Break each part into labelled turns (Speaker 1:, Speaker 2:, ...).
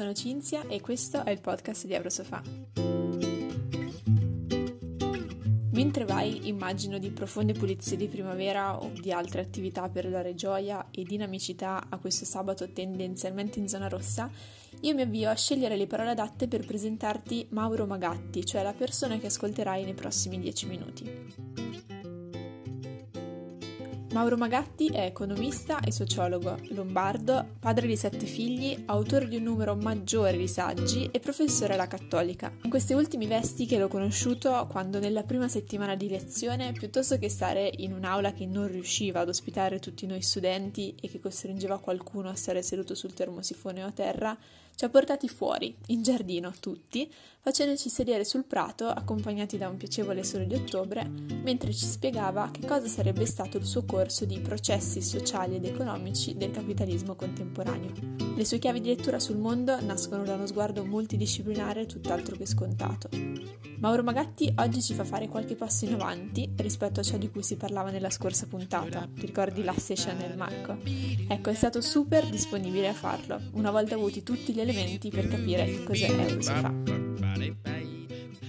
Speaker 1: sono Cinzia e questo è il podcast di Eurosofà. Mentre vai, immagino di profonde pulizie di primavera o di altre attività per dare gioia e dinamicità a questo sabato tendenzialmente in zona rossa, io mi avvio a scegliere le parole adatte per presentarti Mauro Magatti, cioè la persona che ascolterai nei prossimi dieci minuti. Mauro Magatti è economista e sociologo, lombardo, padre di sette figli, autore di un numero maggiore di saggi e professore alla Cattolica. In questi ultimi vesti che l'ho conosciuto quando nella prima settimana di lezione, piuttosto che stare in un'aula che non riusciva ad ospitare tutti noi studenti e che costringeva qualcuno a stare seduto sul termosifone o a terra, ci ha portati fuori, in giardino, tutti, facendoci sedere sul prato accompagnati da un piacevole sole di ottobre, mentre ci spiegava che cosa sarebbe stato il suo corso di processi sociali ed economici del capitalismo contemporaneo. Le sue chiavi di lettura sul mondo nascono da uno sguardo multidisciplinare tutt'altro che scontato. Mauro Magatti oggi ci fa fare qualche passo in avanti rispetto a ciò di cui si parlava nella scorsa puntata. Ti ricordi la Chanel Marco? Ecco, è stato super disponibile a farlo, una volta avuti tutti gli elementi per capire cos'è Eurosofa.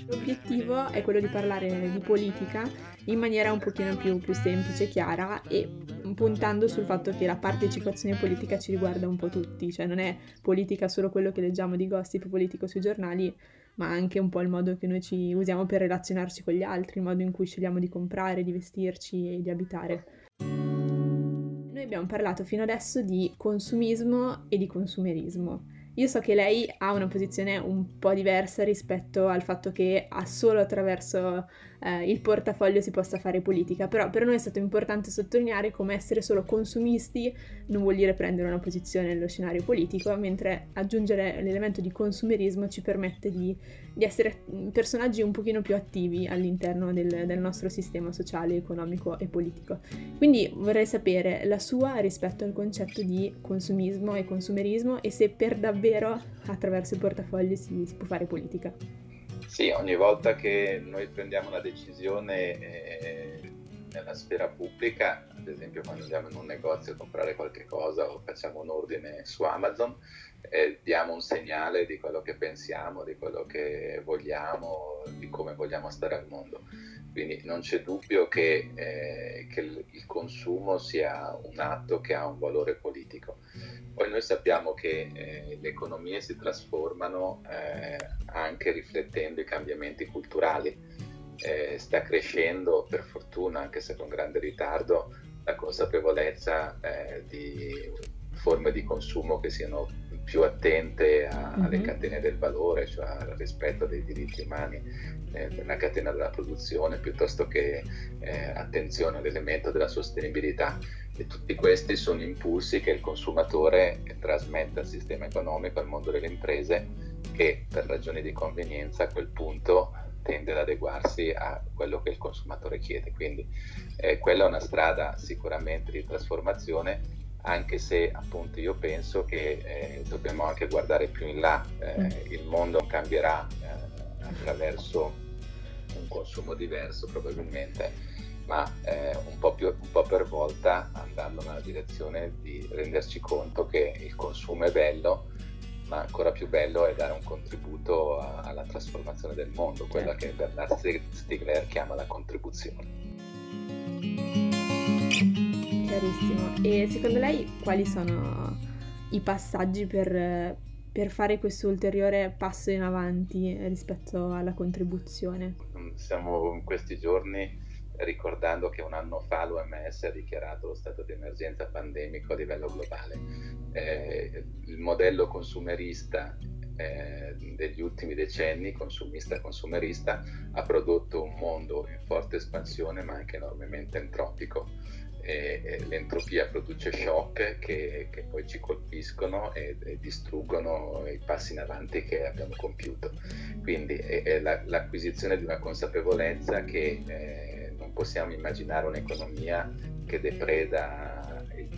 Speaker 1: L'obiettivo è quello di parlare di politica in maniera un pochino più, più semplice, chiara e puntando sul fatto che la partecipazione politica ci riguarda un po' tutti, cioè non è politica solo quello che leggiamo di gossip politico sui giornali, ma anche un po' il modo che noi ci usiamo per relazionarci con gli altri, il modo in cui scegliamo di comprare, di vestirci e di abitare. Noi abbiamo parlato fino adesso di consumismo e di consumerismo. Io so che lei ha una posizione un po' diversa rispetto al fatto che solo attraverso eh, il portafoglio si possa fare politica, però per noi è stato importante sottolineare come essere solo consumisti non vuol dire prendere una posizione nello scenario politico, mentre aggiungere l'elemento di consumerismo ci permette di, di essere personaggi un pochino più attivi all'interno del, del nostro sistema sociale, economico e politico. Quindi vorrei sapere la sua rispetto al concetto di consumismo e consumerismo e se per davvero attraverso il portafoglio si, si può fare politica.
Speaker 2: Sì, ogni volta che noi prendiamo una decisione eh, nella sfera pubblica, ad esempio quando andiamo in un negozio a comprare qualche cosa o facciamo un ordine su Amazon, eh, diamo un segnale di quello che pensiamo, di quello che vogliamo, di come vogliamo stare al mondo. Quindi non c'è dubbio che, eh, che il consumo sia un atto che ha un valore politico. Poi noi sappiamo che eh, le economie si trasformano eh, anche riflettendo i cambiamenti culturali. Eh, sta crescendo, per fortuna, anche se con grande ritardo, la consapevolezza eh, di forme di consumo che siano più attente a, mm-hmm. alle catene del valore, cioè al rispetto dei diritti umani eh, nella catena della produzione, piuttosto che eh, attenzione all'elemento della sostenibilità. E tutti questi sono impulsi che il consumatore trasmette al sistema economico, al mondo delle imprese, che per ragioni di convenienza a quel punto tende ad adeguarsi a quello che il consumatore chiede. Quindi eh, quella è una strada sicuramente di trasformazione anche se appunto io penso che eh, dobbiamo anche guardare più in là, eh, mm. il mondo cambierà eh, attraverso un consumo diverso probabilmente, ma eh, un po, più, un, po per volta andando nella direzione di renderci conto che il consumo è bello, ma ancora più bello è dare un contributo a, alla trasformazione del mondo, quella certo. che Bernard Stiegler chiama la contribuzione
Speaker 1: chiarissimo. E secondo lei quali sono i passaggi per, per fare questo ulteriore passo in avanti rispetto alla contribuzione?
Speaker 2: Siamo in questi giorni ricordando che un anno fa l'OMS ha dichiarato lo stato di emergenza pandemico a livello globale. Eh, il modello consumerista eh, degli ultimi decenni, consumista-consumerista, ha prodotto un mondo in forte espansione ma anche enormemente entropico e, l'entropia produce shock che, che poi ci colpiscono e, e, distruggono i passi in avanti che abbiamo compiuto. Quindi è, è la, l'acquisizione di una consapevolezza che eh, non possiamo immaginare un'economia che depreda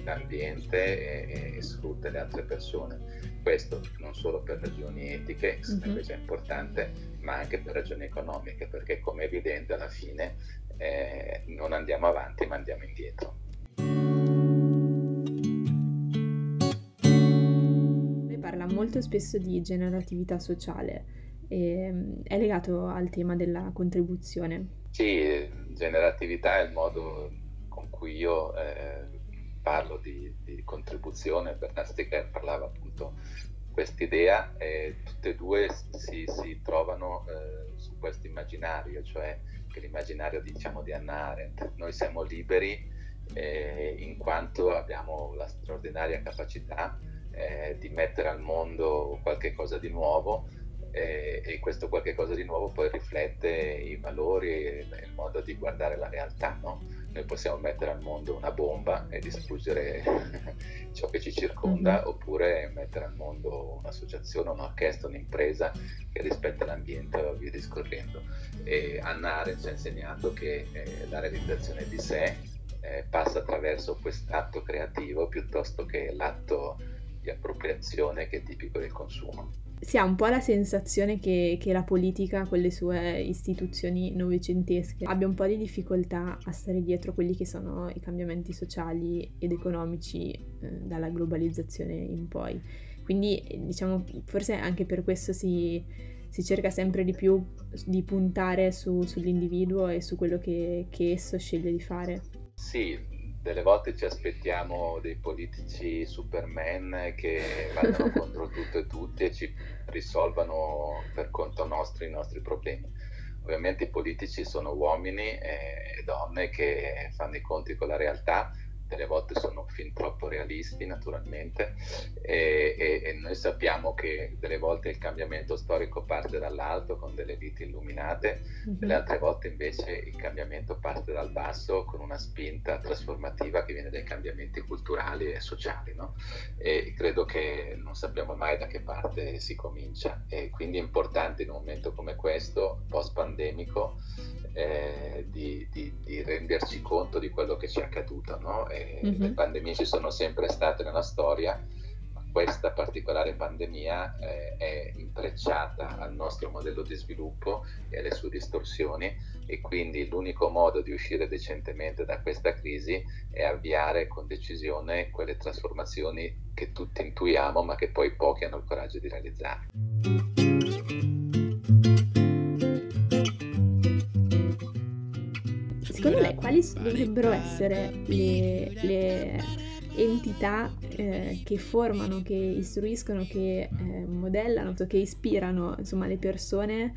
Speaker 2: l'ambiente e, e, sfrutta le altre persone. Questo non solo per ragioni etiche, che mm-hmm. invece è importante, ma anche per ragioni economiche, perché come è evidente alla fine eh, non andiamo avanti ma andiamo indietro.
Speaker 1: Lei parla molto spesso di generatività sociale, e, è legato al tema della contribuzione.
Speaker 2: Sì, generatività è il modo con cui io eh, parlo di, di, contribuzione, Bernard Stiegler parlava appunto quest'idea e tutte e due si, si trovano eh, su questo immaginario, cioè che l'immaginario diciamo di Hannah Arendt. Noi siamo liberi eh, in quanto abbiamo la straordinaria capacità eh, di mettere al mondo qualche cosa di nuovo eh, e questo qualche cosa di nuovo poi riflette i valori e il modo di guardare la realtà. No? Noi possiamo mettere al mondo una bomba e distruggere ciò che ci circonda, mm-hmm. oppure mettere al mondo un'associazione, un'orchestra, un'impresa che rispetta l'ambiente e via discorrendo. E Anna Arendt ci ha insegnato che eh, la realizzazione di sé eh, passa attraverso quest'atto creativo piuttosto che l'atto di appropriazione che è tipico del consumo
Speaker 1: si ha un po' la sensazione che, che, la politica, con le sue istituzioni novecentesche, abbia un po' di difficoltà a stare dietro quelli che sono i cambiamenti sociali ed economici eh, dalla globalizzazione in poi. Quindi, diciamo, forse anche per questo si, si cerca sempre di più di puntare su, sull'individuo e su quello che, che esso sceglie di fare.
Speaker 2: Sì, delle volte ci aspettiamo dei politici superman che vadano contro tutto e tutti e ci risolvano per conto nostro i nostri problemi. Ovviamente i politici sono uomini e donne che fanno i conti con la realtà delle volte sono fin troppo realisti naturalmente e, e, e, noi sappiamo che delle volte il cambiamento storico parte dall'alto con delle vite illuminate, mm-hmm. delle altre volte invece il cambiamento parte dal basso con una spinta trasformativa che viene dai cambiamenti culturali e sociali. No? E credo che non sappiamo mai da che parte si comincia e quindi è importante in un momento come questo, post pandemico, eh, di, di, di, renderci conto di quello che ci è accaduto. No? Mm-hmm. Le pandemie ci sono sempre state nella storia, ma questa particolare pandemia eh, è intrecciata al nostro modello di sviluppo e alle sue distorsioni e quindi l'unico modo di uscire decentemente da questa crisi è avviare con decisione quelle trasformazioni che tutti intuiamo ma che poi pochi hanno il coraggio di realizzare.
Speaker 1: Secondo lei quali dovrebbero essere le, le entità eh, che formano, che istruiscono, che eh, modellano, che ispirano insomma, le persone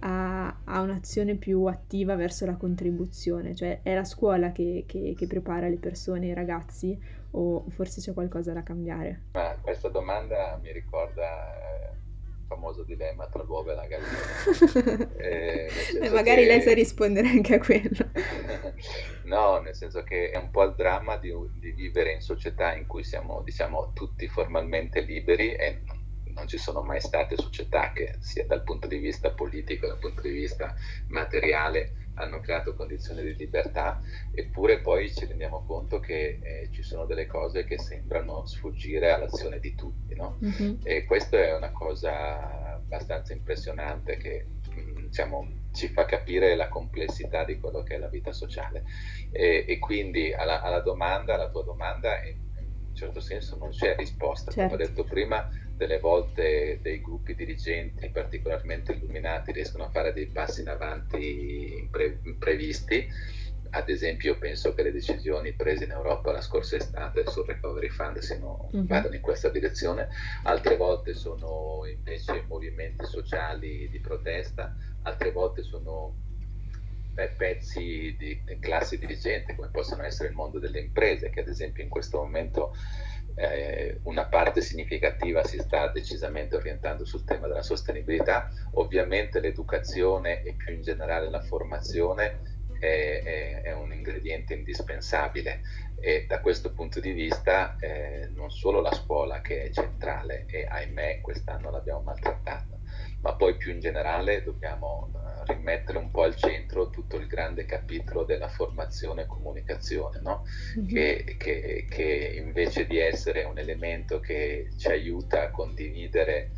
Speaker 1: a, a, un'azione più attiva verso la contribuzione? Cioè è la scuola che, che, che prepara le persone, i ragazzi o forse c'è qualcosa da cambiare?
Speaker 2: Ma questa domanda mi ricorda famoso dilemma tra l'uovo e la gallina.
Speaker 1: eh, eh, magari che... lei sa rispondere anche a quello.
Speaker 2: no, nel senso che è un po' il dramma di, di, vivere in società in cui siamo, diciamo, tutti formalmente liberi e non ci sono mai state società che sia dal punto di vista politico, dal punto di vista materiale, hanno creato condizioni di libertà, eppure poi ci rendiamo conto che eh, ci sono delle cose che sembrano sfuggire all'azione di tutti, no? mm-hmm. E questa è una cosa abbastanza impressionante che diciamo, ci fa capire la complessità di quello che è la vita sociale. E, e quindi alla, alla, domanda, alla tua domanda, in, in un certo senso non c'è risposta, certo. come ho detto prima, delle volte dei gruppi dirigenti particolarmente illuminati riescono a fare dei passi in avanti impre- imprevisti. Ad esempio, penso che le decisioni prese in Europa la scorsa estate sul recovery fund siano, mm-hmm. vadano in questa direzione, altre volte sono invece movimenti sociali di protesta, altre volte sono pezzi di classi dirigenti come possono essere il mondo delle imprese che ad esempio in questo momento eh, una parte significativa si sta decisamente orientando sul tema della sostenibilità. Ovviamente l'educazione e più in generale la formazione è, è, è un ingrediente indispensabile e da questo punto di vista eh, non solo la scuola che è centrale e ahimè quest'anno l'abbiamo maltrattata, ma poi più in generale dobbiamo rimettere un po' al centro grande capitolo della formazione e comunicazione, no? mm-hmm. che, che, che, invece di essere un elemento che ci aiuta a condividere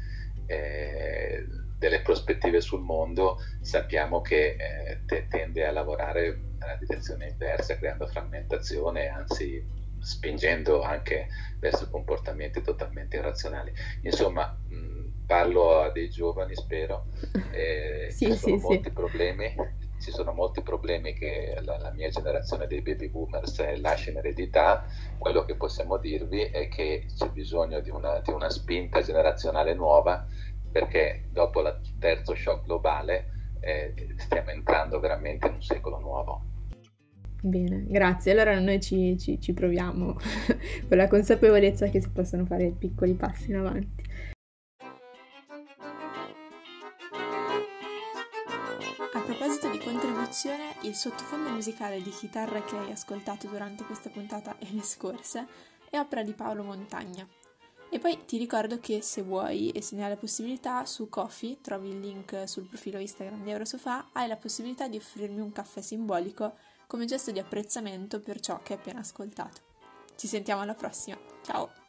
Speaker 2: eh, delle prospettive sul mondo, sappiamo che eh, te, tende a lavorare nella direzione inversa, creando frammentazione, anzi spingendo anche verso comportamenti totalmente irrazionali. Insomma, mh, parlo a dei giovani, spero, eh, sì, ci sono sì, molti sì. problemi, ci sono molti problemi che la, la, mia generazione dei baby boomers lascia in eredità, quello che possiamo dirvi è che c'è bisogno di una, di una spinta generazionale nuova perché dopo il terzo shock globale eh, stiamo entrando veramente in un secolo nuovo.
Speaker 1: Bene, grazie. Allora noi ci, ci, ci proviamo con la consapevolezza che si possono fare piccoli passi in avanti. Di contribuzione, il sottofondo musicale di chitarra che hai ascoltato durante questa puntata e le scorse è opera di Paolo Montagna. E poi ti ricordo che se vuoi e se ne hai la possibilità, su Coffee, trovi il link sul profilo Instagram di Eurosofà, hai la possibilità di offrirmi un caffè simbolico come gesto di apprezzamento per ciò che hai appena ascoltato. Ci sentiamo alla prossima, ciao!